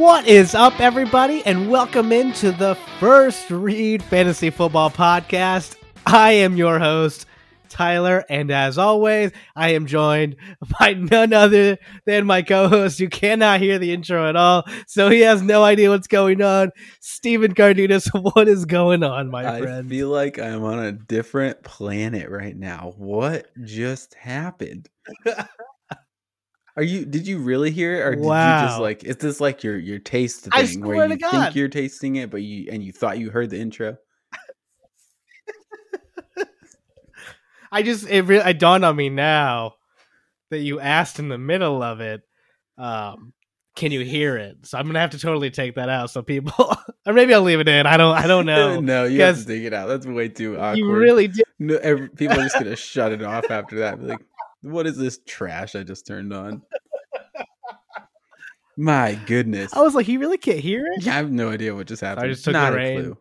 What is up, everybody, and welcome into the First Read Fantasy Football Podcast. I am your host, Tyler, and as always, I am joined by none other than my co-host You cannot hear the intro at all, so he has no idea what's going on. Stephen Cardenas, what is going on, my I friend? feel like I'm on a different planet right now. What just happened? Are you? Did you really hear it, or did you just like? Is this like your your taste thing where you think you're tasting it, but you and you thought you heard the intro? I just it really it dawned on me now that you asked in the middle of it. Um, can you hear it? So I'm gonna have to totally take that out so people, or maybe I'll leave it in. I don't. I don't know. no, you have to take it out. That's way too awkward. you really did. no, every, people are just gonna shut it off after that. Be like, what is this trash I just turned on? My goodness. I was like, he really can't hear it. I have no idea what just happened. I just took Not the a rein. clue.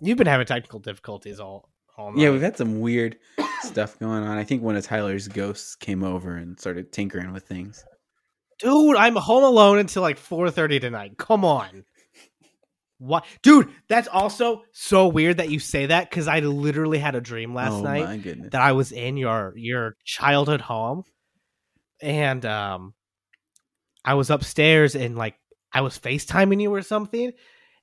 You've been having technical difficulties all. all night. Yeah, we've had some weird stuff going on. I think one of Tyler's ghosts came over and started tinkering with things. dude. I'm home alone until like 4:30 tonight. Come on. What, dude? That's also so weird that you say that because I literally had a dream last oh night that I was in your your childhood home, and um, I was upstairs and like I was FaceTiming you or something,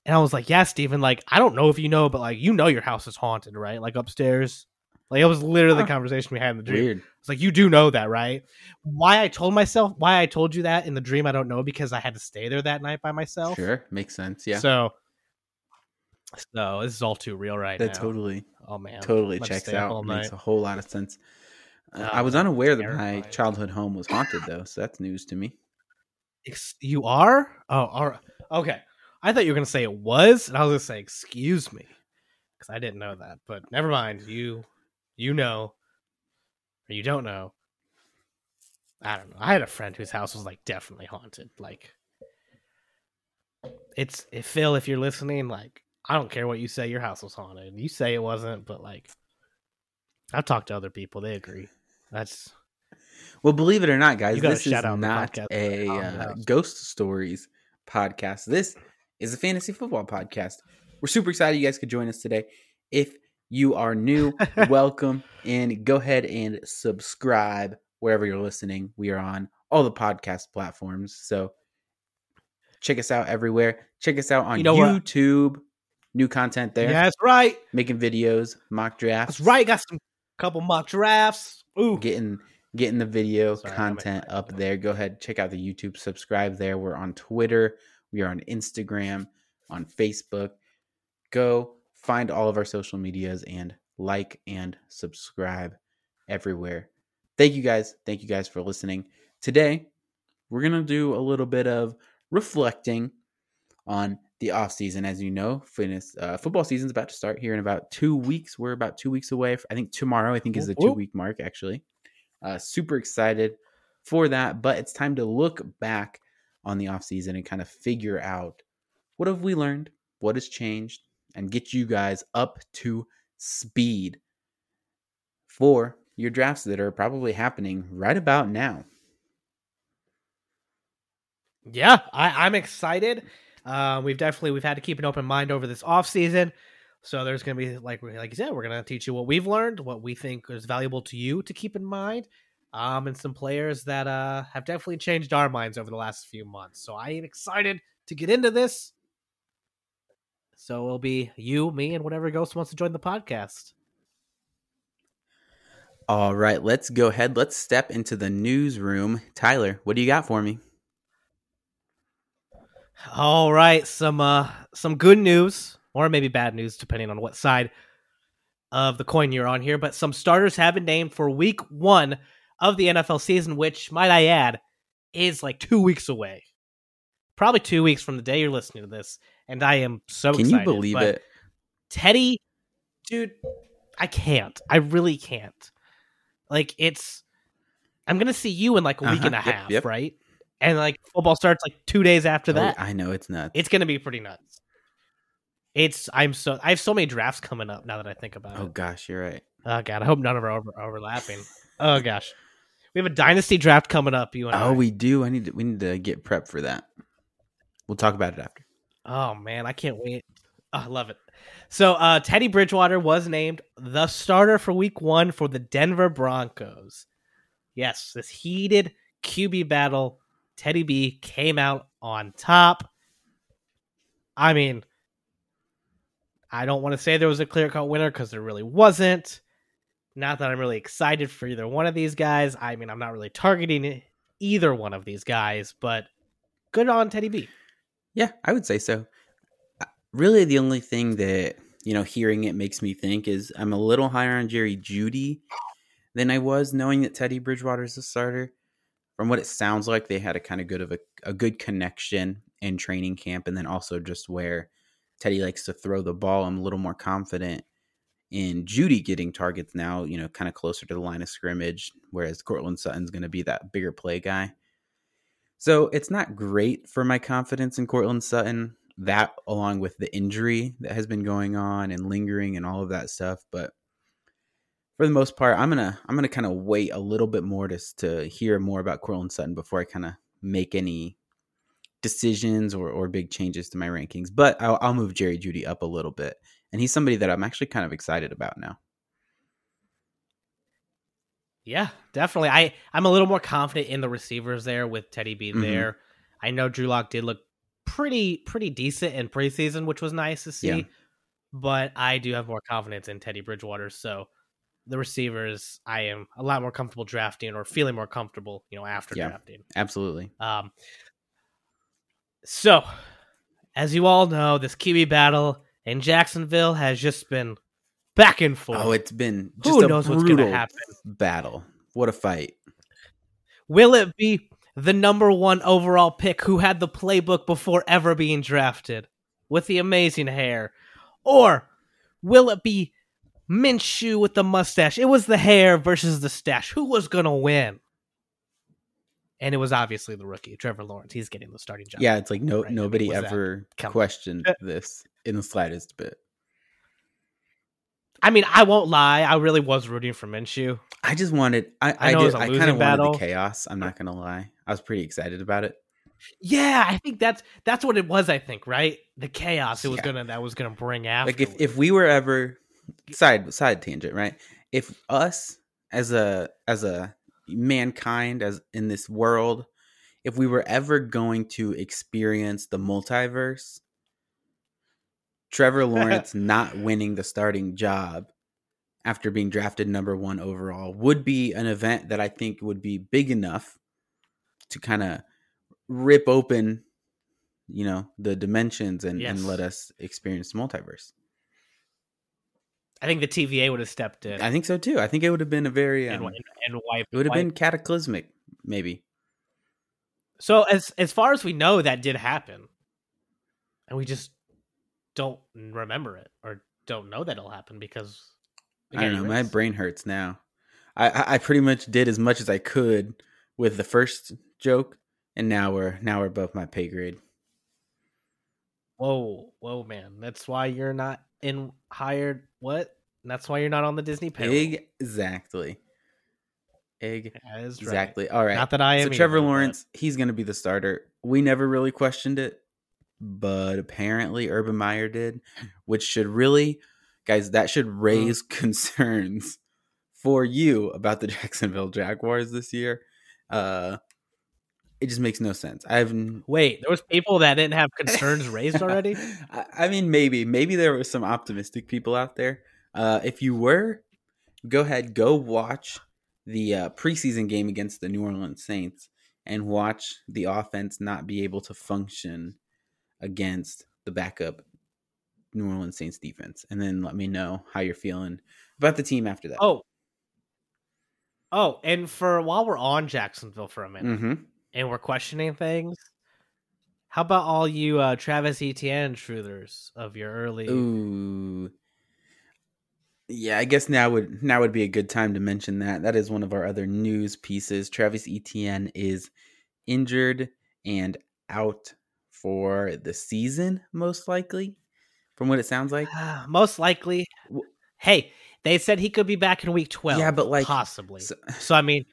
and I was like, "Yeah, Stephen. like I don't know if you know, but like you know your house is haunted, right? Like upstairs." Like it was literally the conversation we had in the dream. Weird. It's like you do know that, right? Why I told myself, why I told you that in the dream, I don't know because I had to stay there that night by myself. Sure, makes sense. Yeah, So, so this is all too real right that now. totally, oh man, totally checks out. Makes a whole lot of sense. Uh, I Oh, was unaware that my childhood home was haunted, though, so that's news to me. You are? Oh, all right. Okay. I thought you were gonna say it was, and I was gonna say, "Excuse me," because I didn't know that. But never mind. You, you know, or you don't know. I don't know. I had a friend whose house was like definitely haunted. Like, it's if Phil, if you're listening, like, I don't care what you say, your house was haunted. You say it wasn't, but like, I've talked to other people; they agree. That's Well, believe it or not, guys, this is shout out the not a uh, ghost stories podcast. This is a fantasy football podcast. We're super excited you guys could join us today. If you are new, welcome and go ahead and subscribe wherever you're listening. We are on all the podcast platforms. So check us out everywhere. Check us out on You know what? New content there. yeah, that's right. Making videos, mock drafts. That's right. Got some couple mock drafts. Ooh, getting getting the video Sorry, content up there go ahead check out the youtube subscribe there we're on twitter we are on instagram on facebook go find all of our social medias and like and subscribe everywhere thank you guys thank you guys for listening today we're gonna do a little bit of reflecting on the off season as you know fitness uh, football season's about to start here in about two weeks. We're about two weeks away i think tomorrow i think is the two week mark actually. Uh, super excited for that but it's time to look back on the off season and kind of figure out what have we learned what has changed and get you guys up to speed for your drafts that are probably happening right about now. Yeah, I, I'm excited. Uh, we've definitely we've had to keep an open mind over this off season. So there's gonna be like like you said, we're gonna teach you what we've learned, what we think is valuable to you to keep in mind, um, and some players that uh have definitely changed our minds over the last few months. So I am excited to get into this. So it'll be you, me, and whatever ghost wants to join the podcast. all right let's go ahead let's step into the newsroom tyler what do you got for me All right, some uh some good news or maybe bad news depending on what side of the coin you're on here, but some starters have been named for week 1 of the NFL season which might I add is like 2 weeks away. Probably 2 weeks from the day you're listening to this and I am so can you believe it Teddy dude, I can't. I really can't. Like it's I'm going to see you in like a week Uh-huh, and a yep, half, yep. right? And like football starts like 2 days after Oh, that i know it's nuts it's gonna be pretty nuts. It's I'm so I have so many drafts coming up now that I think about oh it. Oh gosh you're right Oh god, I hope none of them are over, overlapping. Oh gosh, We have a dynasty draft coming up. You and I. Oh, we do. I need to. We need to get prep for that. We'll talk about it after. Oh man, I can't wait. Oh, I love it. So uh, Teddy Bridgewater was named the starter for Week One for the Denver Broncos. Yes, this heated QB battle. Teddy B came out on top. I mean, I don't want to say there was a clear cut winner because there really wasn't. Not that I'm really excited for either one of these guys. I mean, I'm not really targeting either one of these guys, but good on Teddy B. Yeah, I would say so. Uh, Really, the only thing that you know, hearing it makes me think is I'm a little higher on Jerry Jeudy than I was knowing that Teddy Bridgewater is a starter. From what it sounds like, they had a kind of good of a, a good connection in training camp, and then also just where Teddy likes to throw the ball. I'm a little more confident in Jeudy getting targets now. You know, kind of closer to the line of scrimmage, whereas Courtland Sutton's going to be that bigger play guy. So it's not great for my confidence in Courtland Sutton. That along with the injury that has been going on and lingering and all of that stuff, but for the most part, I'm gonna I'm gonna kind of wait a little bit more to to hear more about Courtland Sutton before I kind of make any decisions or or big changes to my rankings. But I'll, I'll move Jerry Jeudy up a little bit, and he's somebody that I'm actually kind of excited about now. Yeah, definitely. I I'm a little more confident in the receivers there with Teddy being Mhm. there. I know Drew Lock did look pretty pretty decent in preseason, which was nice to see. Yeah. But I do have more confidence in Teddy Bridgewater, so the receivers I am a lot more comfortable drafting or feeling more comfortable, you know, after Yeah. drafting. Absolutely. Um so as you all know, this QB battle in Jacksonville has just been back and forth. Oh, it's been just Who a knows what's gonna happen? battle. What a fight! Will it be the number one overall pick who had the playbook before ever being drafted with the amazing hair? Or will it be Minshew with the mustache? It was the hair versus the stash. Who was going to win? And it was obviously the rookie, Trevor Lawrence. He's getting the starting job. Yeah, it's like no Right, I mean, nobody ever questioned uh, this in the slightest bit. I mean, I won't lie. I really was rooting for Minshew. I just wanted. I I I, did, was kind of wanted the chaos. I'm not gonna lie. I was pretty excited about it. Yeah, I think that's that's what it was. I think right, the chaos it was Yeah. gonna that was gonna bring after. Like if if we were ever side side tangent, right? If us as a as a mankind as in this world, if we were ever going to experience the multiverse, Trevor Lawrence not winning the starting job after being drafted number 1 overall would be an event that I think would be big enough to kind of rip open you know the dimensions and, Yes. and let us experience the multiverse. I think the TVA would have stepped in I think so too. I think it would have been a very and, um, and, and it would have been cataclysmic, maybe. So as as far as we know, that did happen, and we just don't remember it or don't know that it'll happen because I don't know. My brain hurts now. I, I I pretty much did as much as I could with the first joke, and now we're now we're above my pay grade. Whoa, whoa, man! That's why you're not in hired. What? And that's why you're not on the Disney payroll. Exactly. Egg. Right. Exactly. All right. Not that I am. so Trevor either, but- Lawrence, he's going to be the starter. We never really questioned it, but apparently Urban Meyer did, which should really, guys, that should Mm. raise concerns for you about the Jacksonville Jaguars this year. Uh, it just makes no sense. I've Wait, there was people that didn't have concerns raised already. I, I mean, maybe, maybe there were some optimistic people out there. Uh, if you were, go ahead, go watch the uh, preseason game against the New Orleans Saints and watch the offense not be able to function against the backup New Orleans Saints defense, and then let me know how you're feeling about the team after that. Oh, oh, and for while we're on Jacksonville for a minute, hmm and we're questioning things. How about all you uh, Travis Etienne truthers of your early? Ooh. Yeah, I guess now would now would be a good time to mention that. That is one of our other news pieces. Travis Etienne is injured and out for the season, most likely, from what it sounds like. Most likely. Hey, they said he could be back in week twelve. Yeah, but, like, possibly. So, So I mean,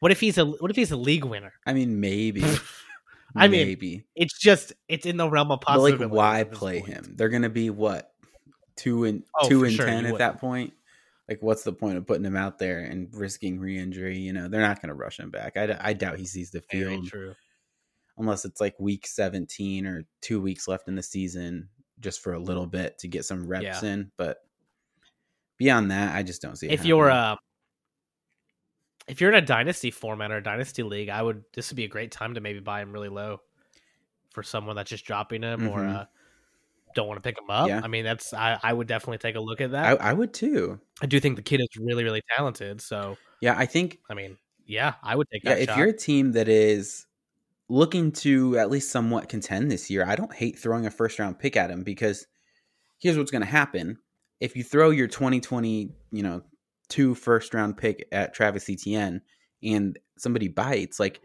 What if he's a what if he's a league winner? I mean, maybe. I mean, maybe. It's just it's in the realm of But like, why play point. him? They're gonna be what two and Oh, two and sure, ten at that point. Like, what's the point of putting him out there and risking re-injury? You know, they're not gonna rush him back. I, d- I doubt he sees the Very field true. unless it's like week seventeen or two weeks left in the season, just for a little bit to get some reps Yeah. in. But beyond that, I just don't see. It If you're happening. If you're in a dynasty format or a dynasty league, I would this would be a great time to maybe buy him really low for someone that's just dropping him or Mhm. uh don't want to pick him up. Yeah. I mean, that's I, I would definitely take a look at that. I, I would too. I do think the kid is really, really talented. So Yeah, I think I mean, yeah, I would take yeah, that if shot. you're a team that is looking to at least somewhat contend this year, I don't hate throwing a first round pick at him because here's what's going to happen. If you throw your 2020, you know, two first round pick at Travis Etienne and somebody bites, like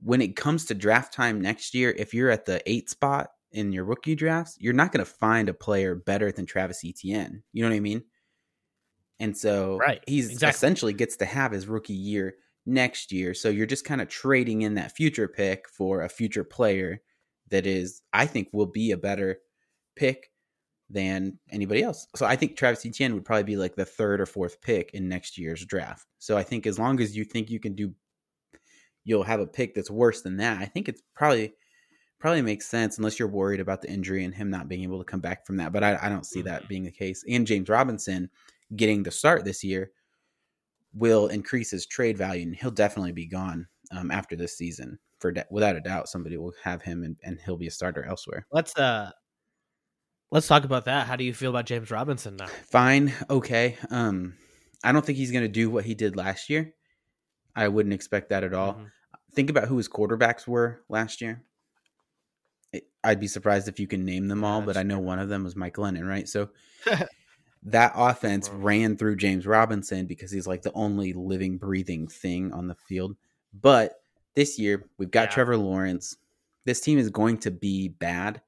when it comes to draft time next year, if you're at the eight spot in your rookie drafts, you're not going to find a player better than Travis Etienne. You know what I mean? And so Right, he's exactly. essentially gets to have his rookie year next year. So you're just kind of trading in that future pick for a future player that is, I think, will be a better pick than anybody else. So I think Travis Etienne would probably be like the third or fourth pick in next year's draft. So I think as long as you think you can do, you'll have a pick that's worse than that. I think it's probably probably makes sense unless you're worried about the injury and him not being able to come back from that. But I, I don't see that being the case. And James Robinson getting the start this year will increase his trade value, and he'll definitely be gone um, after this season. For de- without a doubt, somebody will have him, and, and he'll be a starter elsewhere. let's uh let's talk about that. How do you feel about James Robinson now? Fine, okay. Um, I don't think he's going to do what he did last year. I wouldn't expect that at all. Mhm. Think about who his quarterbacks were last year. It, I'd be surprised if you can name them Yeah, all, but that's I know true. one of them was Mike Glennon, right? So that offense Bro. ran through James Robinson because he's like the only living, breathing thing on the field. But this year, we've got Yeah. Trevor Lawrence. This team is going to be bad.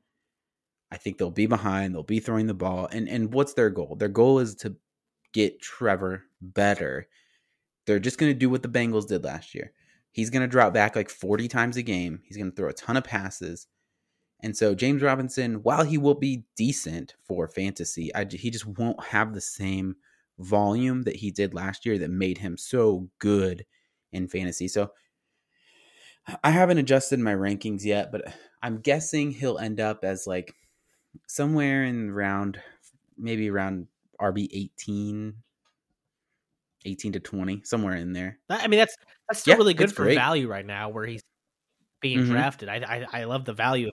I think they'll be behind. They'll be throwing the ball. And and what's their goal? Their goal is to get Trevor better. They're just going to do what the Bengals did last year. He's going to drop back like 40 times a game. He's going to throw a ton of passes. And so James Robinson, while he will be decent for fantasy, I, he just won't have the same volume that he did last year that made him so good in fantasy. So I haven't adjusted my rankings yet, but I'm guessing he'll end up as like somewhere in round maybe around RB 18 18 to 20, somewhere in there. I mean, that's that's still Yeah, really good for great. value right now, where he's being Mhm. drafted. I, I I love the value.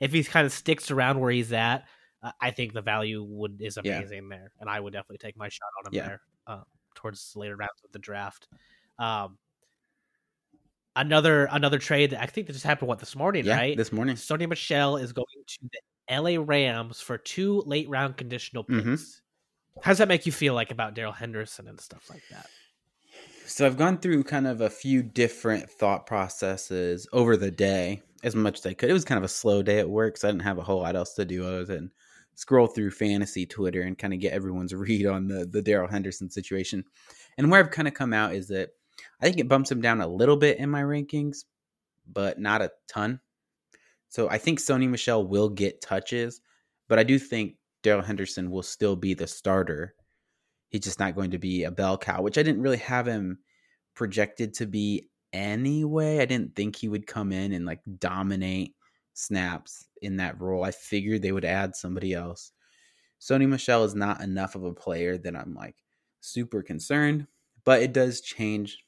If he kind of sticks around where he's at, uh, I think the value would is Yeah. amazing there, and I would definitely take my shot on him Yeah. there uh, towards later rounds of the draft. Um, another another trade that I think that just happened what this morning, Yeah, right? this morning. Sony Michel is going to the LA Rams for two late round conditional picks. Mhm. How does that make you feel like about Darrell Henderson and stuff like that? So I've gone through kind of a few different thought processes over the day as much as I could. It was kind of a slow day at work, so I didn't have a whole lot else to do other than scroll through fantasy Twitter and kind of get everyone's read on the the Darrell Henderson situation. And where I've kind of come out is that I think it bumps him down a little bit in my rankings, but not a ton. So I think Sony Michel will get touches, but I do think Darrell Henderson will still be the starter he's just not going to be a bell cow, which I didn't really have him projected to be anyway. I didn't think he would come in and like dominate snaps in that role. I figured they would add somebody else. Sony Michel is not enough of a player that I'm like super concerned, but it does change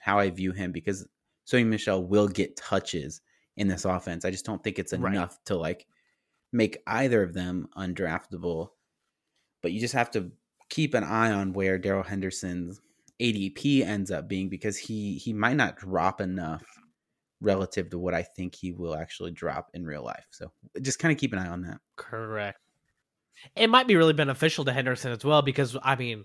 how I view him because Sony Michel will get touches in this offense. I just don't think it's Right. enough to like make either of them undraftable. But you just have to keep an eye on where Darrell Henderson's ADP ends up being because he he might not drop enough relative to what I think he will actually drop in real life. So just kind of keep an eye on that. Correct. It might be really beneficial to Henderson as well because I mean,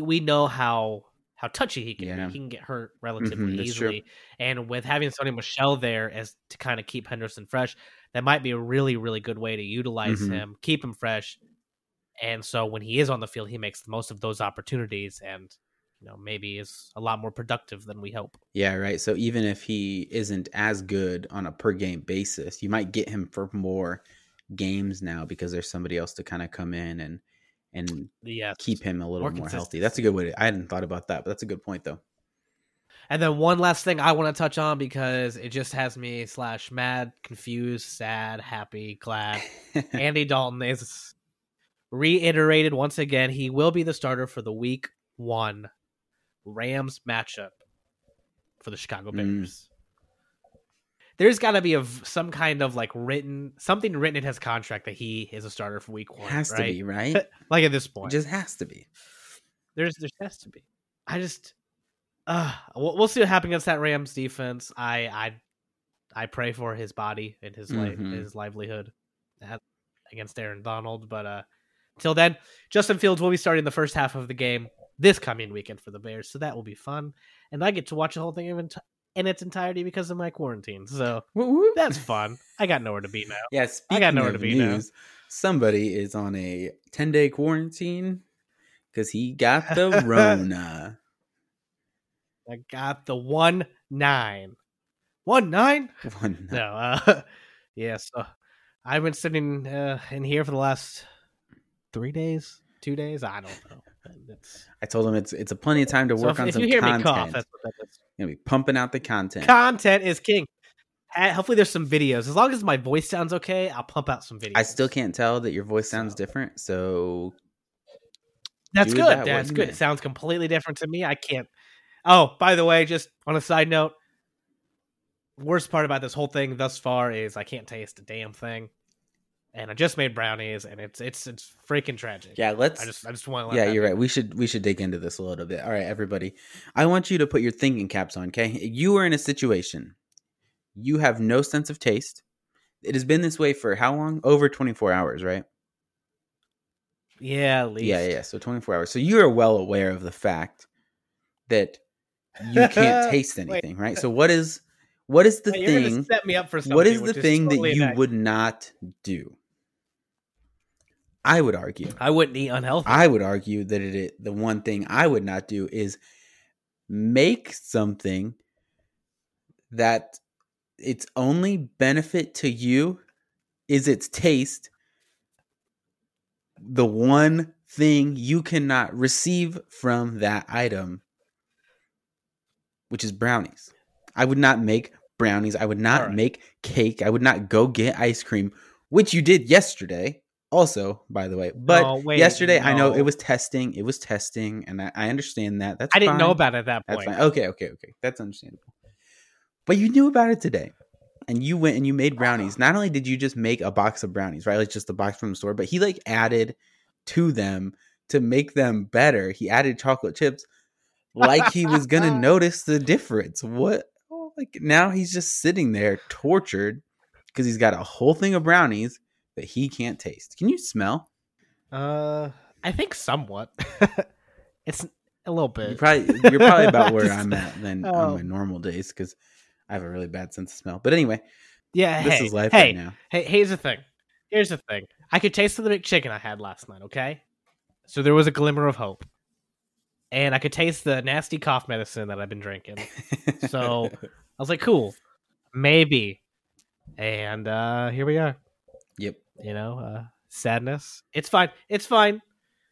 we know how how touchy he can Yeah. be. He can get hurt relatively Mhm, true. easily, and with having Sony Michel there as to kind of keep Henderson fresh, that might be a really really good way to utilize Mhm. him, keep him fresh, and so when he is on the field, he makes the most of those opportunities. And you know maybe is a lot more productive than we hope. Yeah, right. So even if he isn't as good on a per game basis, you might get him for more games now because there's somebody else to kind of come in and and Yes. keep him a little More more, healthy. That's a good way to I hadn't thought about that, but that's a good point though. And then one last thing I want to touch on because it just has me slash mad, confused, sad, happy, glad. Andy Dalton is reiterated once again. He will be the starter for the week one Rams matchup for the Chicago Mm. There's got to be a some kind of like written something written in his contract that he is a starter for week one. has to be, right? Like at this It point, just has to be. there's there has to be. I just, uh, we'll, we'll see what happens against that Rams defense. I I I pray for his body and his life, Mhm. his livelihood against Aaron Donald. But uh, till then, Justin Fields will be starting the first half of the game this coming weekend for the Bears, so that will be fun. And I get to watch the whole thing in, in its entirety because of my quarantine, so that's fun. I got nowhere to be now. Yeah, speaking got nowhere to be now. news, somebody is on a 10 day quarantine because he got the Rona. I got the one nine, one nine. One no uh yeah so i've been sitting uh in here for the last three days two days i don't know I told him it's it's a plenty of time to so work if, on if some you hear content. me cough that's what that is. Gonna be pumping out the content. content is king. Hopefully there's some videos. As long as my voice sounds okay i'll pump out some videos. I still can't tell that your voice sounds So- different, so that's good. that that's good. It sounds completely different to me. I can't oh by the way just on a side note worst part about this whole thing thus far is i can't taste a damn thing and i just made brownies and it's it's it's freaking tragic yeah, let's I just I just want to yeah, you're right. We should we should dig into this a little bit. All right, everybody. I want you to put your thinking caps on, okay? You are in a situation. You have no sense of taste. It has been this way for how long? Over 24 hours, right? Yeah, at least. Yeah, yeah. So 24 hours. So you are well aware of the fact that you can't taste anything, right? So what is what is the Wait, thing? set me up for something. What is the thing totally that you would not do? I would argue. I wouldn't eat unhealthy. I would argue that it, the one thing I would not do is make something that its only benefit to you is its taste. The one thing you cannot receive from that item, which is brownies. I would not make brownies. I would not Alright. make cake. I would not go get ice cream, which you did yesterday. Also, by the way, but No, wait, yesterday I know it was testing. It was testing, and I, I understand that. That's I didn't know about it at that That's point. fine. Okay, okay, okay. That's understandable. But you knew about it today. And you went and you made brownies. Not only did you just make a box of brownies, right? Like just a box from the store, but he like added to them to make them better. He added chocolate chips like he was gonna notice the difference. What oh, like now he's just sitting there tortured because he's got a whole thing of brownies that he can't taste. Can you smell? Uh, I think somewhat. it's a little bit. You probably you're probably about where I'm at than oh. on my normal days because I have a really bad sense of smell. But anyway, yeah. this hey, is life hey, right now. Hey, here's the thing. Here's the thing. I could taste the McChicken I had last night. Okay, so there was a glimmer of hope, and I could taste the nasty cough medicine that I've been drinking. So I was like, cool, maybe. And uh here we are. yep, You know, uh sadness. It's fine. It's fine.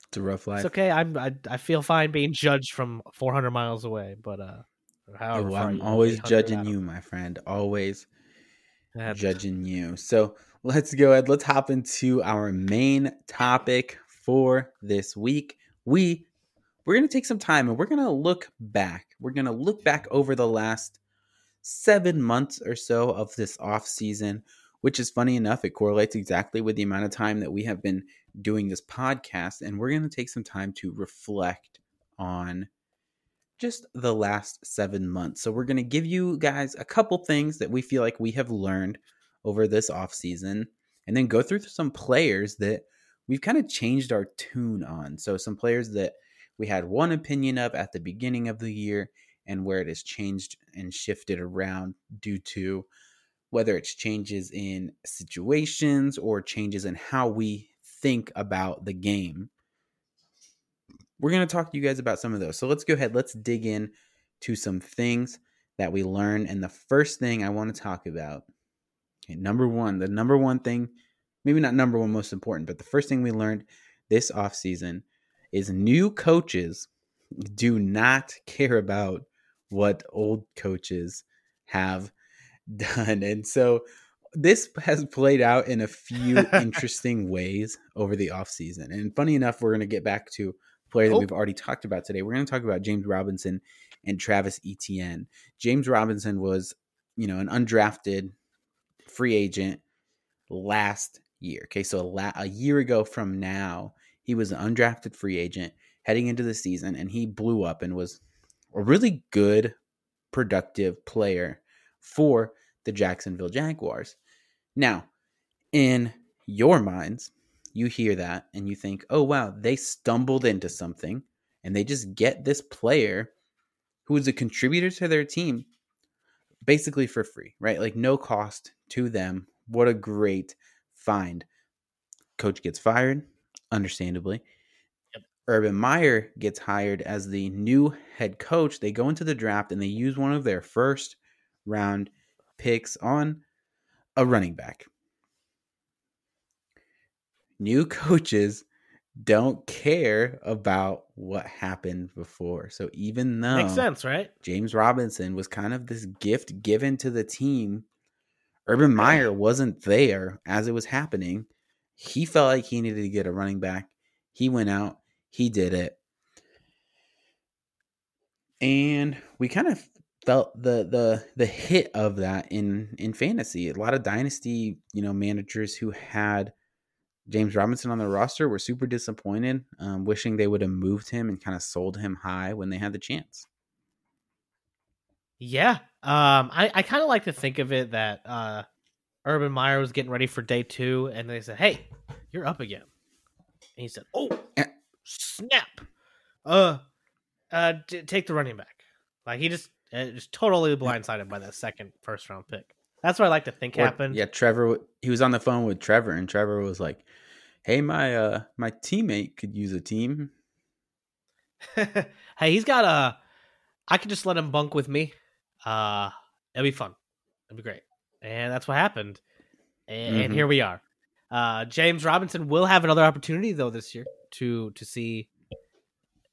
it's a rough life. It's okay. I'm I, I feel fine being judged from 400 miles away, but uh however Oh, I'm always judging you, my friend. Always That's- judging you. So let's go ahead. Let's hop into our main topic for this week. We we're gonna take some time and we're gonna look back. We're gonna look back over the last seven months or so of this off season, which is funny enough, it correlates exactly with the amount of time that we have been doing this podcast. And we're gonna take some time to reflect on just the last seven months. So we're going to give you guys a couple things that we feel like we have learned over this off season, and then go through some players that we've kind of changed our tune on. So some players that we had one opinion of at the beginning of the year and where it has changed and shifted around due to whether it's changes in situations or changes in how we think about the game. we're going to talk to you guys about some of those. So let's go ahead. Let's dig in to some things that we learned. And the first thing I want to talk about, okay, number one, the number one thing, maybe not number one most important, but the first thing we learned this off season is new coaches do not care about what old coaches have done. And so this has played out in a few interesting ways over the offseason. And funny enough, we're going to get back to a player that oh. we've already talked about today. We're going to talk about James Robinson and Travis Etienne. James Robinson was, you know, an undrafted free agent last year. Okay, so la- a year ago from now, he was an undrafted free agent heading into the season, and he blew up and was a really good, productive player for the Jacksonville Jaguars. Now, in your minds, you hear that and you think, oh, wow, they stumbled into something and they just get this player who is a contributor to their team basically for free, right? Like no cost to them. What a great find. Coach gets fired, understandably. Yep. Urban Meyer gets hired as the new head coach. They go into the draft and they use one of their first round picks on a running back new coaches don't care about what happened before. So even though makes sense, right? James Robinson was kind of this gift given to the team. Urban Meyer wasn't there as it was happening. He felt like he needed to get a running back. He went out, he did it. And we kind of felt the the the hit of that in in fantasy. A lot of dynasty, you know, managers who had James Robinson on the roster were super disappointed, um, wishing they would have moved him and kind of sold him high when they had the chance. Yeah, um, I, I kind of like to think of it that uh, Urban Meyer was getting ready for day two, and they said, "Hey, you're up again," and he said, "Oh, eh. snap! Uh, uh, take the running back." Like he just just totally blindsided by that second first round pick. That's what I like to think or, happened. Yeah, Trevor. He was on the phone with Trevor, and Trevor was like, "Hey, my uh, my teammate could use a team." hey, he's got a. I could just let him bunk with me. Uh, it'll be fun. It'll be great, and that's what happened. And, mm-hmm. and here we are. Uh, James Robinson will have another opportunity though this year to to see,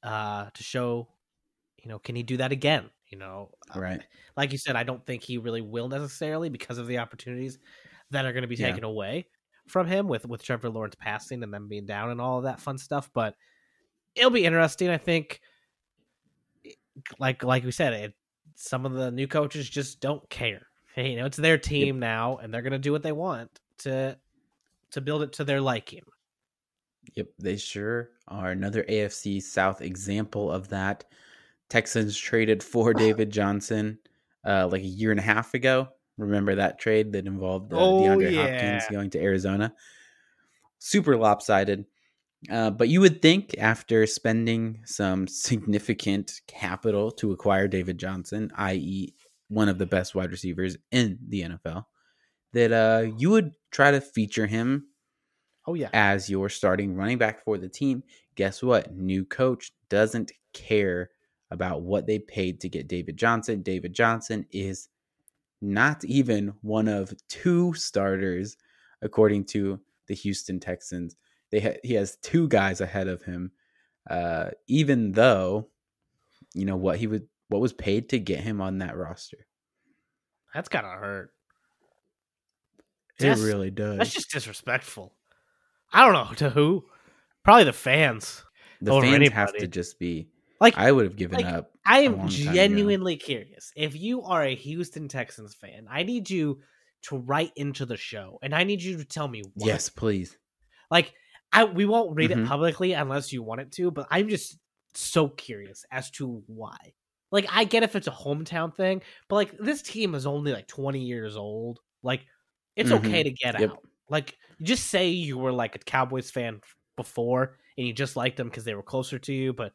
uh, to show, you know, can he do that again? You know, um, right? like you said, I don't think he really will necessarily because of the opportunities that are going to be taken yeah. away from him with with Trevor Lawrence passing and them being down and all of that fun stuff. But it'll be interesting. I think, like like we said, it, some of the new coaches just don't care. Hey, you know, it's their team yep. now, and they're going to do what they want to to build it to their liking. Yep, they sure are. Another AFC South example of that. Texans traded for David Johnson uh, like a year and a half ago. Remember that trade that involved uh, oh, DeAndre yeah. Hopkins going to Arizona? Super lopsided. Uh, but you would think after spending some significant capital to acquire David Johnson, i.e., one of the best wide receivers in the NFL, that uh, you would try to feature him. Oh yeah, as your starting running back for the team. Guess what? New coach doesn't care about what they paid to get David Johnson. David Johnson is not even one of two starters, according to the Houston Texans. They ha- he has two guys ahead of him, uh, even though you know what he would what was paid to get him on that roster. That's gotta hurt. It that's, really does. That's just disrespectful. I don't know to who. Probably the fans. The fans anybody. have to just be like I would have given like, up. I am genuinely curious. If you are a Houston Texans fan, I need you to write into the show, and I need you to tell me. Why. Yes, please. Like I, we won't read mm-hmm. it publicly unless you want it to, but I'm just so curious as to why. Like I get if it's a hometown thing, but like this team is only like 20 years old. Like it's mm-hmm. okay to get yep. out. Like just say you were like a Cowboys fan before and you just liked them because they were closer to you, but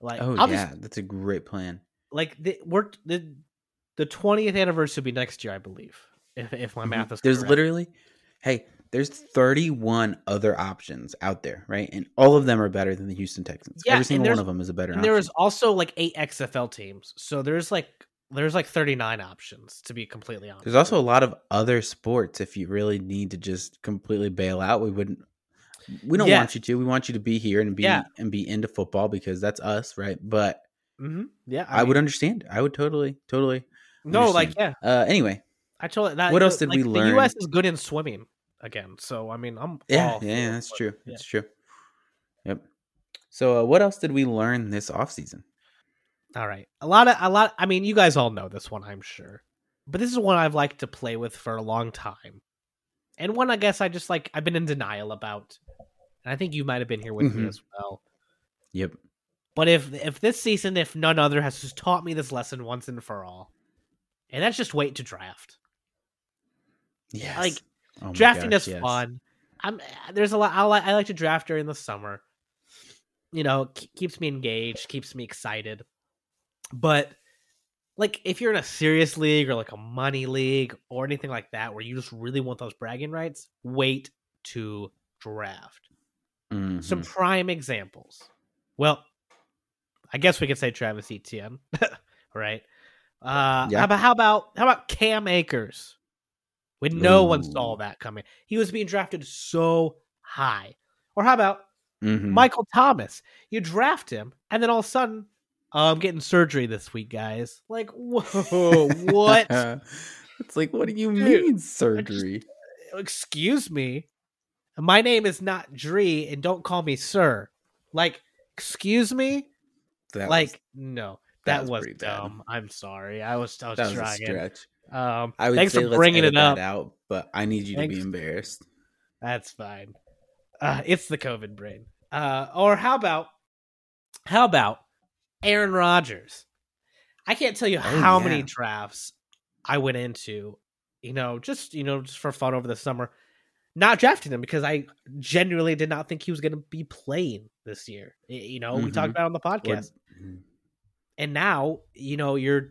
like, oh yeah, that's a great plan. Like the we're the the twentieth anniversary will be next year, I believe. If if my mm-hmm. math is there's correct. literally, hey, there's 31 other options out there, right? And all of them are better than the Houston Texans. Yeah, Every single one of them is a better And option. there is also like eight XFL teams, so there's like there's like 39 options to be completely honest. There's also a lot of other sports. If you really need to just completely bail out, we wouldn't. We don't Yeah. want you to. We want you to be here and be Yeah. and be into football because that's us, right? But hmm yeah, I, would mean, understand. I would totally, totally. no like yeah. Uh, anyway, I told that. What else did like, we The? U.S. is good in swimming again, so I mean, I'm yeah, yeah, yeah, that's it, true. but, yeah. That's true. Yep. So, uh, what else did we learn this off season? All right, a lot of a lot. I mean, you guys all know this one, I'm sure, but this is one I've liked to play with for a long time, and one I guess I just like I've been in denial about, and I think you might have been here with me Mhm. as well. Yep. But if if this season, if none other, has just taught me this lesson once and for all, and that's just wait to draft. Yes. Like Oh drafting gosh, is yes. fun. I'm there's a lot. I like I like to draft during the summer. You know, keeps me engaged, keeps me excited. But like if you're in a serious league or like a money league or anything like that, where you just really want those bragging rights, wait to draft. Some Mhm. prime examples. Well, I guess we could say Travis Etienne, right? Uh, Yeah. How about how about how about Cam Akers? When no one saw that coming, he was being drafted so high. Or how about Mhm. Michael Thomas? You draft him, and then all of a sudden, oh, I'm getting surgery this week, guys. Like, whoa, what? it's like, what do you Dude, mean surgery? excuse me my name is not Dree, and don't call me sir. Like excuse me? That was- like no. that that, was was, pretty bad. dumb. I'm sorry. I was i was that was a stretch. um I would thanks for bringing it up. out, but I need you to be embarrassed. that's fine. Uh it's the covid brain. Uh or how about how about aaron Rodgers? i can't tell you Oh, how yeah. many drafts i went into you know just you know just for fun over the summer not drafting him because I genuinely did not think he was going to be playing this year. You know, we Mhm. talked about it on the podcast, and now you know you're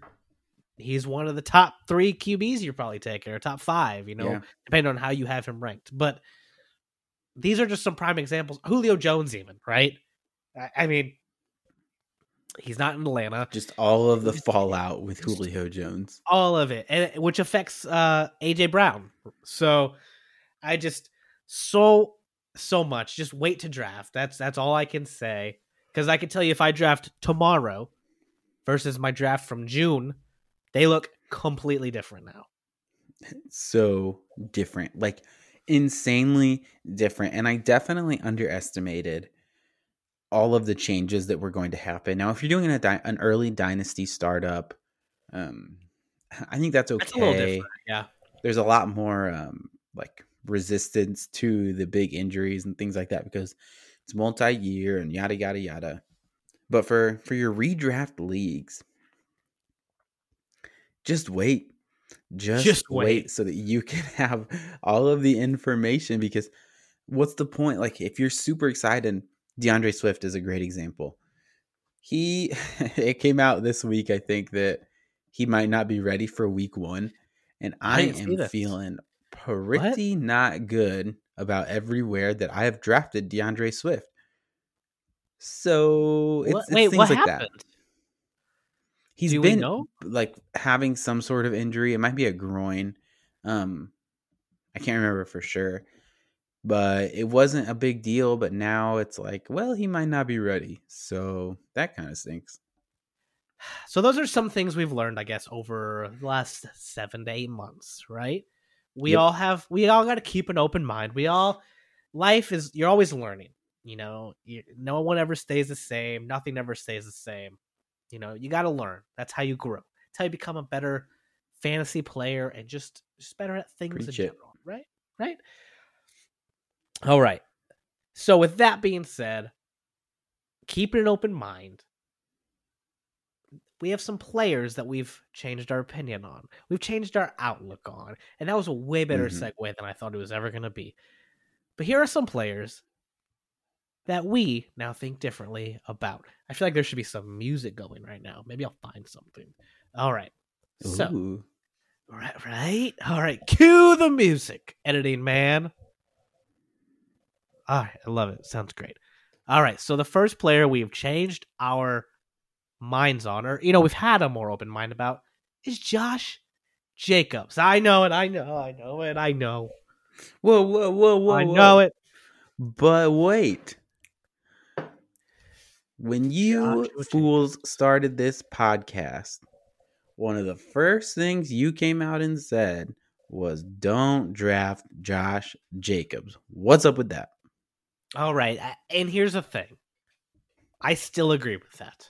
he's one of the top three QBs you're probably taking or top five. You know, Yeah. depending on how you have him ranked. But these are just some prime examples. Julio Jones, even right? I, I mean, he's not in Atlanta. Just all of the fallout with Julio Jones. all of it and which affects uh aj brown so i just so so much just wait to draft that's that's all i can say because i can tell you if i draft tomorrow versus my draft from june they look completely different now so different, like insanely different. And I definitely underestimated all of the changes that were going to happen. Now, if you're doing a di- an early dynasty startup, um, I think that's okay. that's a little different yeah There's a lot more um, like resistance to the big injuries and things like that because it's multi-year and yada yada yada. But for for your redraft leagues, just wait. Just, Just wait. wait. so that you can have all of the information because what's the point? Like if you're super excited, D'Andre Swift is a great example. He it came out this week, I think, that he might not be ready for week one. And I I, am feeling pretty not good about everywhere that I have drafted D'Andre Swift. So it's, What- it's wait things what like happened that. He's Do been like having some sort of injury. It might be a groin. Um, I can't remember for sure, but it wasn't a big deal. But now it's like, well, he might not be ready. So that kind of stinks. so those are some things we've learned i guess over the last seven to eight months right we Yep. all have we all got to keep an open mind. We all life is you're always learning you know? You, no one ever stays the same nothing ever stays the same. You know you got to learn. That's how you grow. That's how you become a better fantasy player and just just better at things in Preach it. general right? Right? All right. So with that being said keep an open mind we have some players that we've changed our opinion on. We've changed our outlook on. And that was a way better Mhm. segue than I thought it was ever going to be. But here are some players that we now think differently about. I feel like there should be some music going right now. Maybe I'll find something. All right. So, Ooh. right, right? All right. Cue the music, editing man. All right, I love it. Sounds great. All right, so the first player we've changed our minds on, or you know, we've had a more open mind about, is Josh Jacobs. I know it. I know. I know it. I know. Whoa, whoa, whoa, whoa! I whoa. know it. But wait. When you Joshua fools started this podcast, one of the first things you came out and said was don't draft Josh Jacobs. What's up with that? All right, and here's the thing. I still agree with that.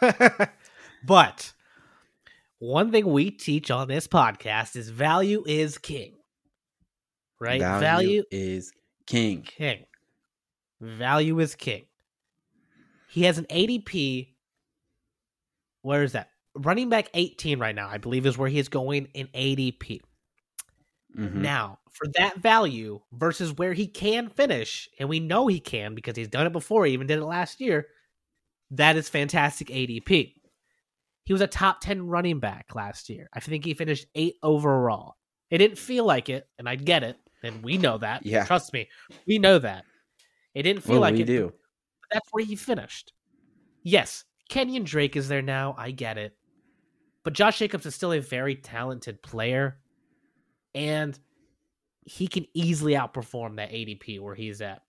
but one thing we teach on this podcast is value is king. Right? Value, is king. king. Value is king. He has an ADP. Where is that? Running back 18 right now, I believe, is where he is going in ADP. Mhm. Now, for that value versus where he can finish, and we know he can because he's done it before, he even did it last year, that is fantastic ADP. He was a top 10 running back last year. I think he finished eight overall. It didn't feel like it, and I get it, and we know that. Yeah. Trust me, we know that. It didn't feel Well, like we it. do. but That's where he finished. Yes, Kenyon Drake is there now. I get it. But Josh Jacobs is still a very talented player. And he can easily outperform that ADP where he's at.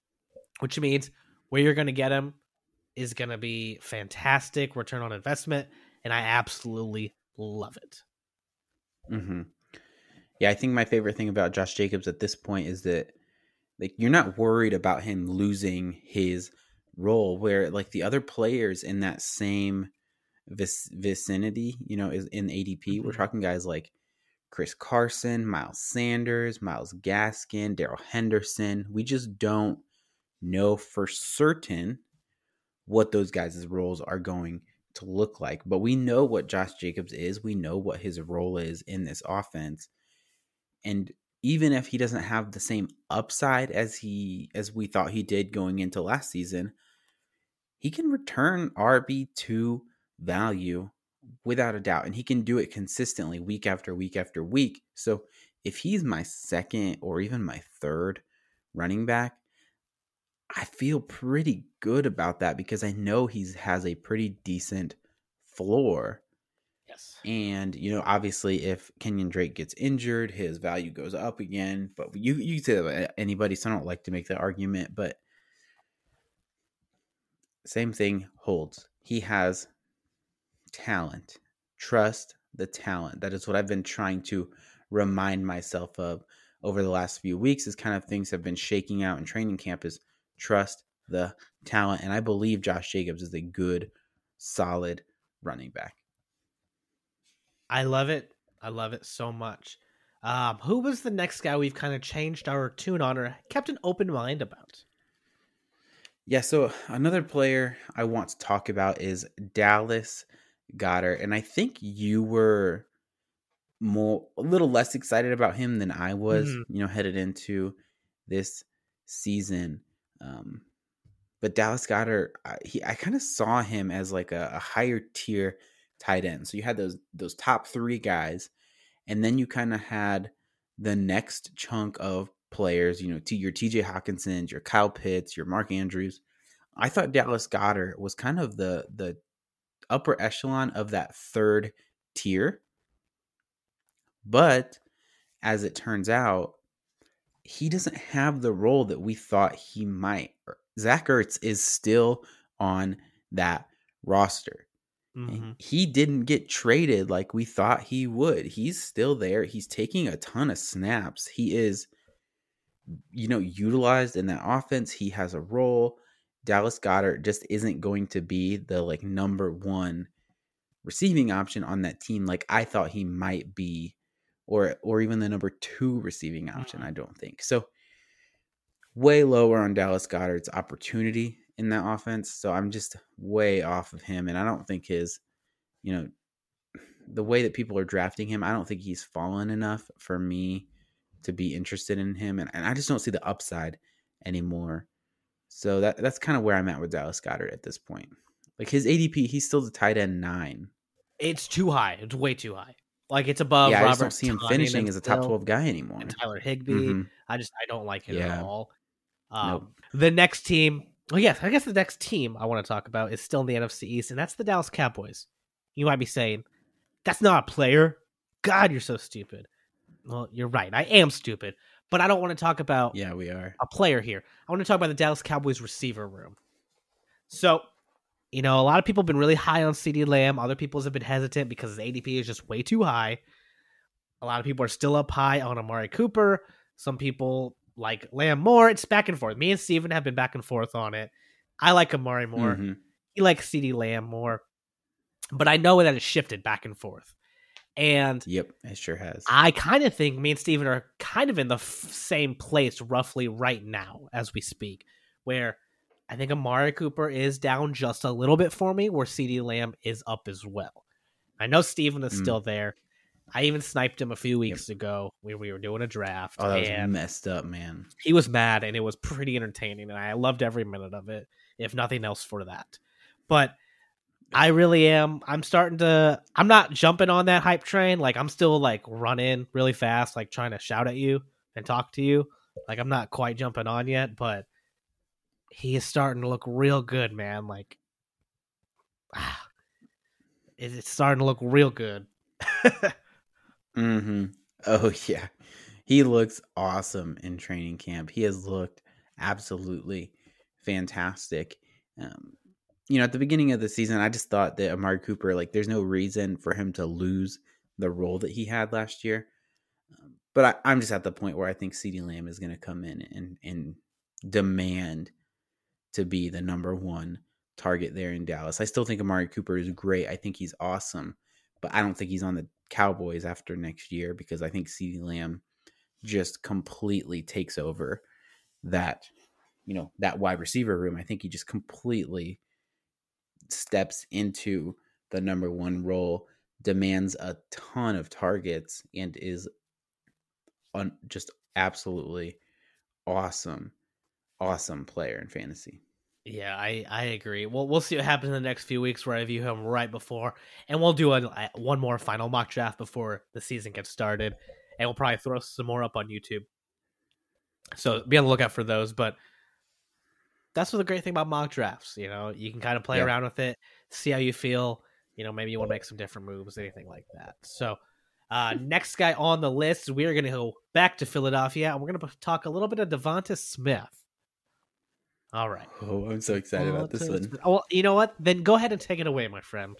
Which means where you're going to get him is going to be fantastic return on investment. And I absolutely love it. hmm Yeah, I think my favorite thing about Josh Jacobs at this point is that like you're not worried about him losing his role where like the other players in that same vic- vicinity, you know, is in ADP. We're Mhm. talking guys like Chris Carson, Miles Sanders, Myles Gaskin, Darrell Henderson. We just don't know for certain what those guys' roles are going to look like. But we know what Josh Jacobs is. We know what his role is in this offense. And even if he doesn't have the same upside as he as we thought he did going into last season, he can return RB2 value without a doubt. And he can do it consistently week after week after week. So if he's my second or even my third running back, I feel pretty good about that because I know he has a pretty decent floor. Yes. And you know, obviously, if Kenyon Drake gets injured, his value goes up again. But you you can say that about anybody, so I don't like to make that argument. But same thing holds. He has talent. Trust the talent. That is what I've been trying to remind myself of over the last few weeks. Is kind of things have been shaking out in training camp. Is trust the talent, and I believe Josh Jacobs is a good, solid running back. I love it. I love it so much. Um, who was the next guy we've kind of changed our tune on or kept an open mind about? Yeah, so another player I want to talk about is Dallas Goedert, and I think you were more a little less excited about him than I was, Mhm. you know, headed into this season. Um, but Dallas Goedert, I, he I kind of saw him as like a, a higher tier tight end. So you had those those top three guys, and then you kind of had the next chunk of players. You know, to your T.J. Hockensons, your Kyle Pitts, your Mark Andrews. I thought Dallas Goedert was kind of the the upper echelon of that third tier. But as it turns out, he doesn't have the role that we thought he might. Zach Ertz is still on that roster. Mhm. He didn't get traded like we thought he would. He's still there. He's taking a ton of snaps. He is, you know, utilized in that offense. He has a role. Dallas Goedert just isn't going to be the like number one receiving option on that team like I thought he might be, or or even the number two receiving option. I mm. don't think so. Way lower on Dallas Goedert's opportunity in that offense. So I'm just way off of him. And I don't think his, you know, the way that people are drafting him, I don't think he's fallen enough for me to be interested in him. And, and I just don't see the upside anymore. So that that's kind of where I'm at with Dallas Goedert at this point. Like his ADP, he's still the tight end nine. It's too high. It's way too high. Like it's above. yeah, I just don't see him finishing as a top twelve guy anymore. and Tyler Higbee. Mhm. I just I don't like it Yeah. at all. Um, Nope. The next team, oh yes, I guess the next team I want to talk about is still in the NFC East, and that's the Dallas Cowboys. You might be saying, "That's not a player." God, you're so stupid. Well, you're right. I am stupid, but I don't want to talk about Yeah, we are. a player here. I want to talk about the Dallas Cowboys receiver room. So, you know, a lot of people have been really high on CeeDee Lamb. Other people have been hesitant because his ADP is just way too high. A lot of people are still up high on Amari Cooper. Some people like Lamb more. It's back and forth. Me and Steven have been back and forth on it. I like Amari more. Mhm. He likes CeeDee Lamb more. But I know that it's shifted back and forth. And Yep, it sure has. I kind of think me and Steven are kind of in the f- same place roughly right now as we speak, where I think Amari Cooper is down just a little bit for me, where CeeDee Lamb is up as well. I know Steven is Mm. still there. I even sniped him a few weeks ago when we were doing a draft, oh, that was messed up, man. he was mad, and it was pretty entertaining, and I loved every minute of it, if nothing else for that. But I really am. I'm starting to. I'm not jumping on that hype train. Like I'm still like running really fast, like trying to shout at you and talk to you. Like I'm not quite jumping on yet, but he is starting to look real good, man. Like ah, it's starting to look real good. hmm Oh yeah, he looks awesome in training camp. He has looked absolutely fantastic. Um, you know, at the beginning of the season, I just thought that Amari Cooper, like, there's no reason for him to lose the role that he had last year. Um, but I, I'm just at the point where I think CeeDee Lamb is going to come in and and demand to be the number one target there in Dallas. I still think Amari Cooper is great. I think he's awesome, but I don't think he's on the Cowboys after next year because I think CeeDee Lamb just completely takes over that, you know, that wide receiver room. I think he just completely steps into the number one role, demands a ton of targets, and is just absolutely awesome, awesome player in fantasy. Yeah, I I agree. Well, we'll see what happens in the next few weeks where I view him right before, and we'll do a, one more final mock draft before the season gets started, and we'll probably throw some more up on YouTube. So be on the lookout for those. But that's what the great thing about mock drafts. You know, you can kind of play Yeah. around with it, see how you feel. You know, maybe you want to make some different moves, anything like that. So. Uh, next guy on the list, we are going to go back to Philadelphia, and we're going to talk a little bit of DeVonta Smith. All right. Oh, I'm so excited about this one. Oh, well, you know what? Then go ahead and take it away, my friend.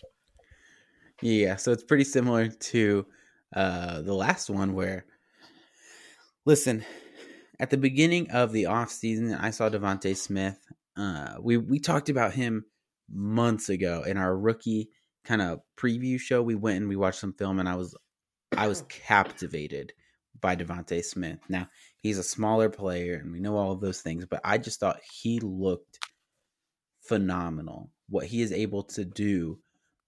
Yeah, so it's pretty similar to uh, the last one where, listen, at the beginning of the off season, I saw DeVonta Smith. Uh, we we talked about him months ago in our rookie kind of preview show. We went and we watched some film, and I was I was captivated by DeVonta Smith. Now he's a smaller player, and we know all of those things, but I just thought he looked phenomenal. What he is able to do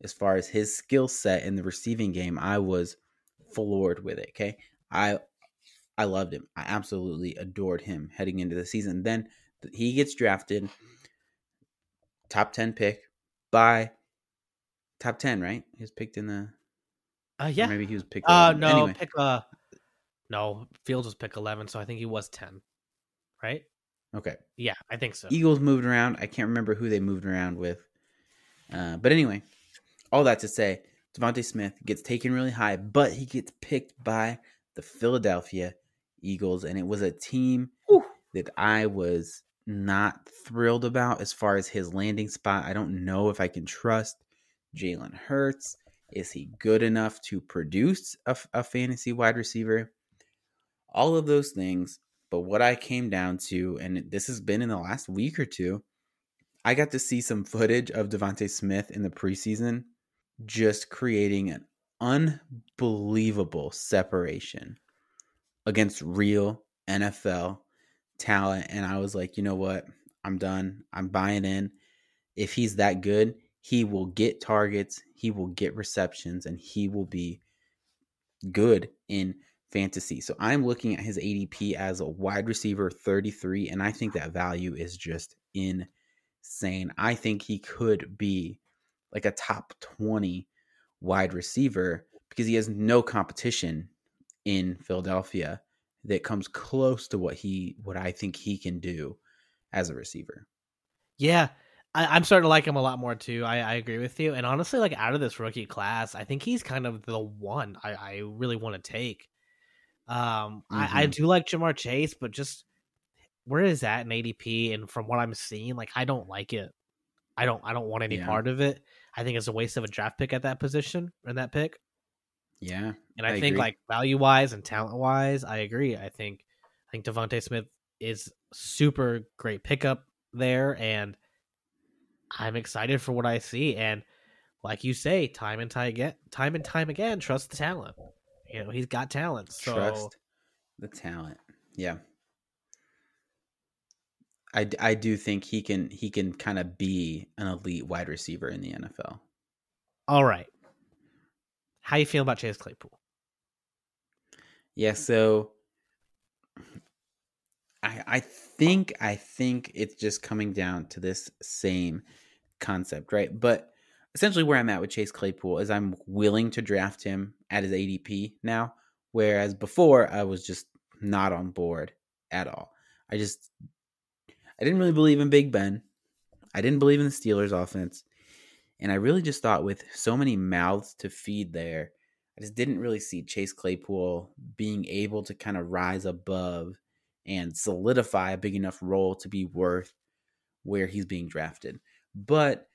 as far as his skill set in the receiving game, I was floored with it. Okay, I I loved him. I absolutely adored him heading into the season. Then he gets drafted, top ten pick by top ten, right? He was picked in the. Uh, yeah. maybe he was picked. Uh, no, Anyway, pick uh, no. Fields was pick eleven, so I think he was ten, right? okay. Yeah, I think so. Eagles moved around. I can't remember who they moved around with. Uh, but anyway, all that to say, DeVonta Smith gets taken really high, but he gets picked by the Philadelphia Eagles, and it was a team Whew. that I was not thrilled about as far as his landing spot. I don't know if I can trust Jalen Hurts. Is he good enough to produce a, a fantasy wide receiver? All of those things. But what I came down to, and this has been in the last week or two, I got to see some footage of DeVonta Smith in the preseason, just creating an unbelievable separation against real NFL talent. And I was like, you know what? I'm done. I'm buying in. If he's that good, he will get targets, he will get receptions, and he will be good in fantasy. So I'm looking at his ADP as a wide receiver 33, and I think that value is just insane. I think he could be like a top 20 wide receiver because he has no competition in Philadelphia that comes close to what he what I think he can do. as a receiver. Yeah, I, am starting to like him a lot more too. I, I agree with you. And honestly, like out of this rookie class, I think he's kind of the one I, I really want to take. Um, mm-hmm. I, I mm-hmm. do like Ja'Marr Chase, but just where is that in ADP? And from what I'm seeing, like I don't like it. I don't I don't want any yeah. part of it. I think it's a waste of a draft pick at that position and that pick. Yeah. And I, I think agree. like value wise and talent wise, I agree. I think I think DeVonta Smith is super great pickup there and I'm excited for what I see. And like you say, time and time again, time and time again, trust the talent. You know, he's got talent. So... Trust the talent. Yeah. I, I do think he can he can kind of be an elite wide receiver in the NFL. All right. How you feel about Chase Claypool? Yeah, so I I think I think it's just coming down to this same concept, right? But essentially where I'm at with Chase Claypool is I'm willing to draft him at his ADP now, whereas before I was just not on board at all. I just I didn't really believe in Big Ben. I didn't believe in the Steelers offense. And I really just thought with so many mouths to feed there, I just didn't really see Chase Claypool being able to kind of rise above and solidify a big enough role to be worth where he's being drafted. But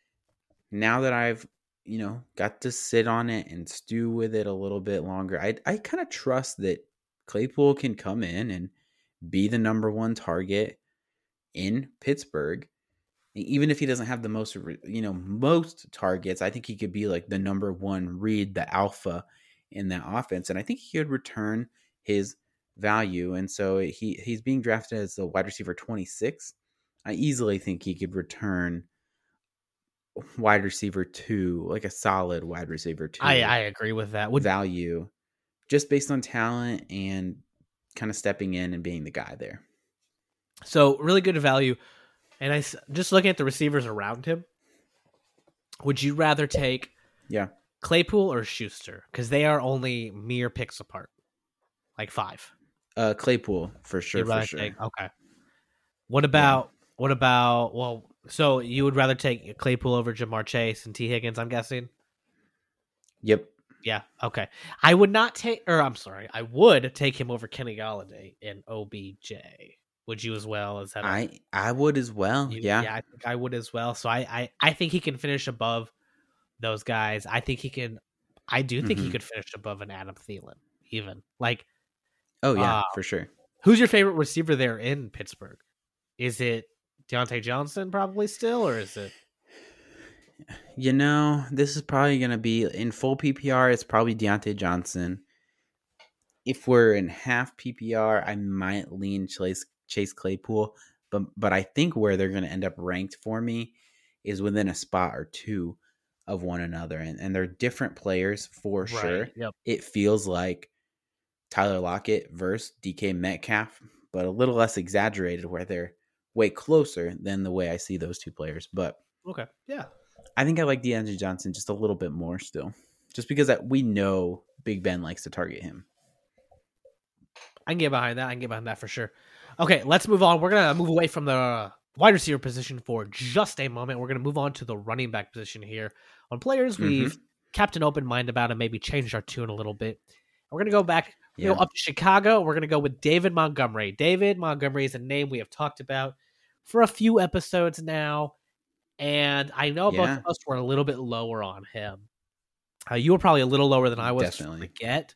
now that I've, you know, got to sit on it and stew with it a little bit longer, I I kind of trust that Claypool can come in and be the number one target in Pittsburgh. Even if he doesn't have the most, you know, most targets, I think he could be like the number one read, the alpha in that offense, and I think he could return his value. And so he he's being drafted as a wide receiver 26. I easily think he could return wide receiver two, like a solid wide receiver two. I, I agree with that. Would value just based on talent and kind of stepping in and being the guy there. So really good value. And I just looking at the receivers around him. Would you rather take yeah Claypool or Schuster because they are only mere picks apart, like five. Uh, Claypool for sure. For sure. Take, okay. What about yeah. what about well? So you would rather take Claypool over Ja'Marr Chase and Tee Higgins? I'm guessing. Yep. Yeah. Okay. I would not take, or I'm sorry, I would take him over Kenny Golladay and OBJ. Would you as well? As that I I would as well. You, yeah. Yeah, I think I would as well. So I I I think he can finish above those guys. I think he can. I do think mm-hmm. he could finish above an Adam Thielen, even like. Oh yeah, uh, for sure. Who's your favorite receiver there in Pittsburgh? Is it Diontae Johnson probably still, or is it? You know, this is probably going to be in full PPR. It's probably Diontae Johnson. If we're in half PPR, I might lean Chase Chase Claypool, but but I think where they're going to end up ranked for me is within a spot or two of one another, and and they're different players for right. sure. Yep. It feels like Tyler Lockett versus DK Metcalf, but a little less exaggerated, where they're way closer than the way I see those two players. But okay, yeah, I think I like Diontae Johnson just a little bit more still, just because that we know Big Ben likes to target him. I can get behind that. I can get behind that for sure. Okay, let's move on. We're gonna move away from the wide receiver position for just a moment. We're gonna move on to the running back position here. On players, mm-hmm. we've kept an open mind about and maybe changed our tune a little bit. We're gonna go back, yeah. go up to Chicago. We're gonna go with David Montgomery. David Montgomery is a name we have talked about for a few episodes now, and I know yeah. both of us were a little bit lower on him. Uh, you were probably a little lower than I was. Definitely. Get,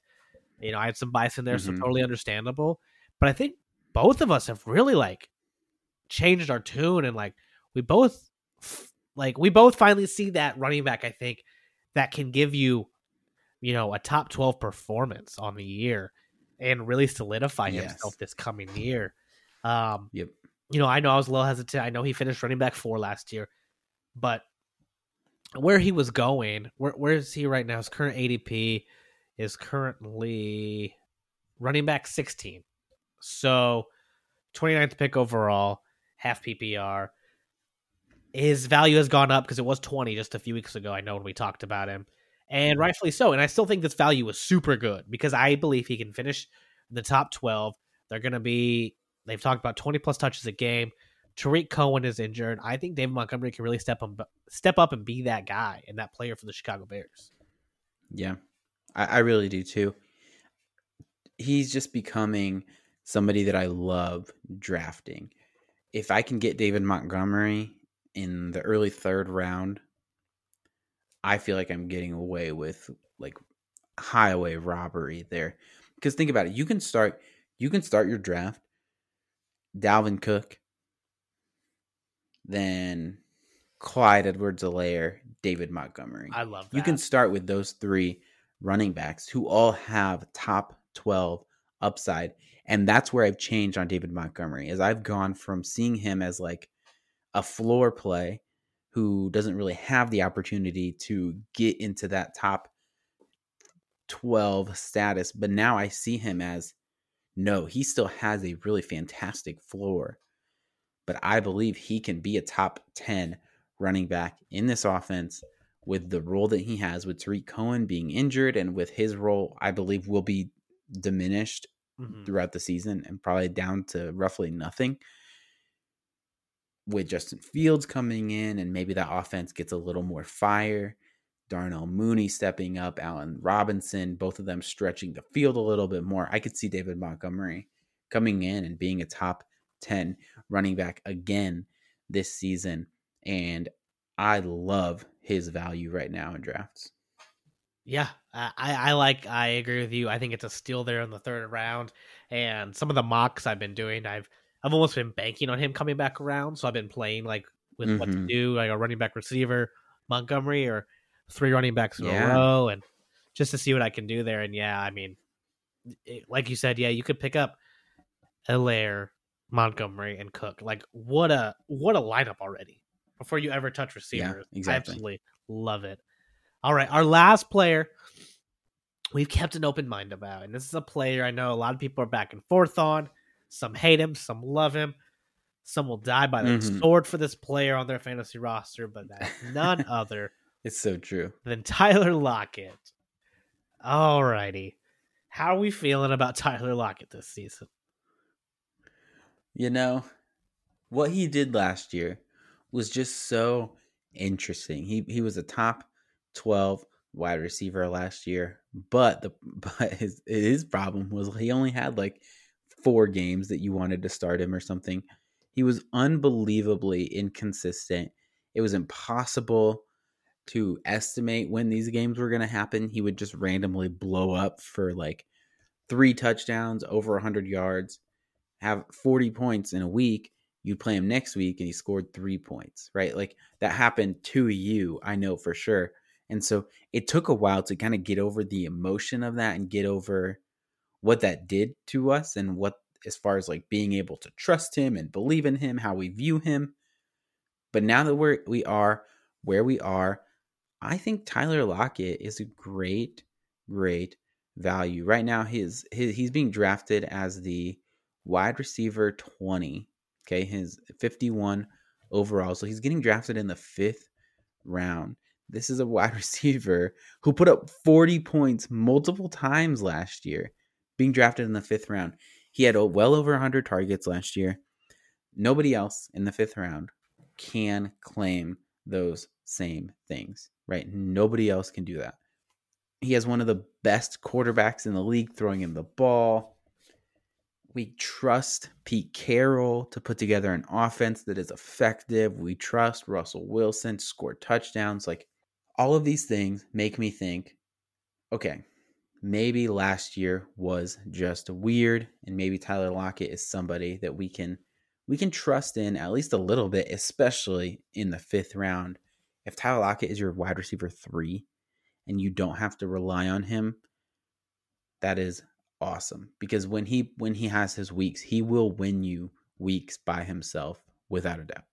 you know, I had some bias in there, mm-hmm. so totally understandable. But I think both of us have really like changed our tune, and like we both, like we both finally see that running back. I think that can give you, you know, a top twelve performance on the year, and really solidify yes. himself this coming year. Um, yep you know, I know I was a little hesitant. I know he finished running back four last year, but where he was going, where where is he right now? His current ADP is currently running back 16. So 29th pick overall, half PPR. His value has gone up because it was 20 just a few weeks ago. I know when we talked about him, and rightfully so. And I still think this value is super good because I believe he can finish the top 12. They're going to be They've talked about 20 plus touches a game, Tarik Cohen is injured. I think David Montgomery can really step up, step up and be that guy and that player for the Chicago Bears. Yeah, I, I really do too. He's just becoming somebody that I love drafting. If I can get David Montgomery in the early third round, I feel like I'm getting away with like highway robbery there. Because think about it, you can start you can start your draft Dalvin Cook, then Clyde Edwards-Helaire, David Montgomery. I love that. You can start with those three running backs who all have top 12 upside. And that's where I've changed on David Montgomery, as I've gone from seeing him as like a floor play who doesn't really have the opportunity to get into that top 12 status. But now I see him as no, he still has a really fantastic floor. But I believe he can be a top 10 running back in this offense with the role that he has with Tarik Cohen being injured and with his role, I believe will be diminished mm-hmm. throughout the season and probably down to roughly nothing. With Justin Fields coming in and maybe that offense gets a little more fire. Darnell Mooney stepping up, Allen Robinson, both of them stretching the field a little bit more. I could see David Montgomery coming in and being a top 10 running back again this season. And I love his value right now in drafts. Yeah, I, I like I agree with you. I think it's a steal there in the third round. And some of the mocks I've been doing, I've I've almost been banking on him coming back around. So I've been playing like with mm-hmm. what to mm-hmm. do, like a running back receiver, Montgomery, or three running backs in yeah. a row, and just to see what I can do there. And yeah, I mean, it, like you said, yeah, you could pick up Helaire, Montgomery, and Cook. Like what a what a lineup already before you ever touch receivers. Yeah, exactly. I absolutely love it. All right, our last player we've kept an open mind about, and this is a player I know a lot of people are back and forth on. Some hate him, some love him. Some will die by the mm-hmm. sword for this player on their fantasy roster, but that's none other it's so true. Then Tyler Lockett. All righty. How are we feeling about Tyler Lockett this season? You know, what he did last year was just so interesting. He he was a top 12 wide receiver last year, but the but his his problem was he only had like four games that you wanted to start him or something. He was unbelievably inconsistent. It was impossible to estimate when these games were going to happen. He would just randomly blow up for like three touchdowns, over 100 yards, have 40 points in a week. You'd play him next week and he scored three points, right? Like that happened to you, I know for sure. And so it took a while to kind of get over the emotion of that and get over what that did to us and what, as far as like being able to trust him and believe in him, how we view him. But now that we're, we are where we are, I think Tyler Lockett is a great, great value. Right now, his, his he's being drafted as the wide receiver 20. Okay, his 51 overall. So he's getting drafted in the fifth round. This is a wide receiver who put up 40 points multiple times last year, being drafted in the fifth round. He had well over 100 targets last year. Nobody else in the fifth round can claim those same things right? Nobody else can do that. He has one of the best quarterbacks in the league throwing him the ball. We trust Pete Carroll to put together an offense that is effective. We trust Russell Wilson to score touchdowns. Like all of these things make me think okay, maybe last year was just weird and maybe Tyler Lockett is somebody that we can we can trust in at least a little bit especially in the 5th round if Tyler Lockett is your wide receiver three and you don't have to rely on him, that is awesome. Because when he when he has his weeks, he will win you weeks by himself without a doubt.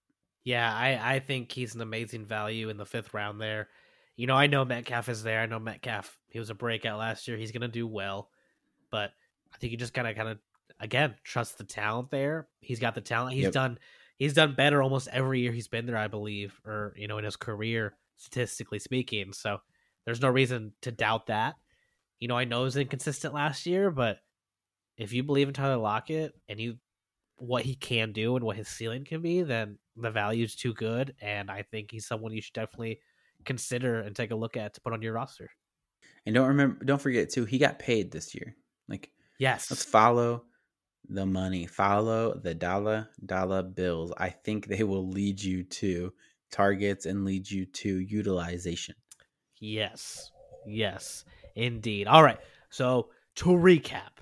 Yeah, I, I think he's an amazing value in the fifth round there. You know, I know Metcalf is there. I know Metcalf, he was a breakout last year. He's gonna do well. But I think you just gotta kind of again trust the talent there. He's got the talent. He's yep. done he's done better almost every year he's been there, I believe, or you know, in his career, statistically speaking. So there's no reason to doubt that. You know, I know it was inconsistent last year, but if you believe in Tyler Lockett and you what he can do and what his ceiling can be, then the value's too good. And I think he's someone you should definitely consider and take a look at to put on your roster. And don't remember, don't forget too, he got paid this year. Like, Yes. let's follow the money, follow the dollar dollar bills. I think they will lead you to targets and lead you to utilization. Yes. Yes. Indeed. All right. So to recap,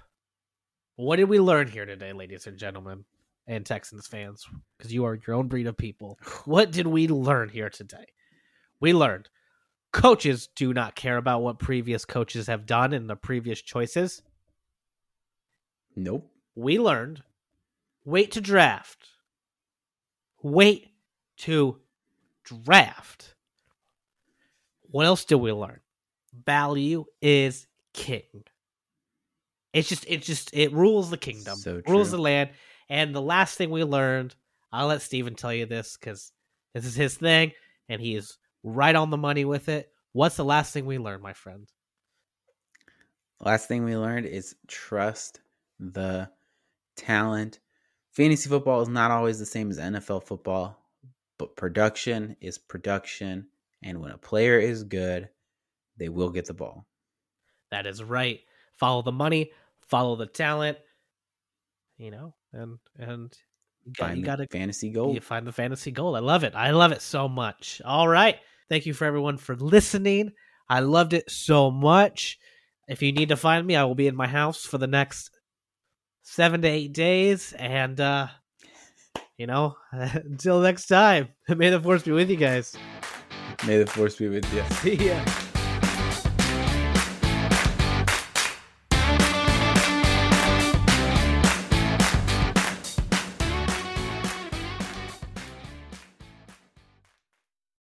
what did we learn here today, ladies and gentlemen, and Texans fans? Because you are your own breed of people. What did we learn here today? We learned coaches do not care about what previous coaches have done in the previous choices. Nope. We learned wait to draft. Wait to draft. What else did we learn? Value is king. It's just it just it rules the kingdom. So rules the land. And the last thing we learned, I'll let Steven tell you this because this is his thing and he is right on the money with it. What's the last thing we learned, my friend? Last thing we learned is trust the talent. Fantasy football is not always the same as NFL football, but production is production. And when a player is good, they will get the ball. That is right. Follow the money, follow the talent, you know, and and you got, Find you got fantasy goal. you find the fantasy goal. I love it. I love it so much. All right. Thank you for everyone for listening. I loved it so much. If you need to find me, I will be in my house for the next seven to eight days. And, uh, you know, until next time, may the force be with you guys. May the force be with you. See ya.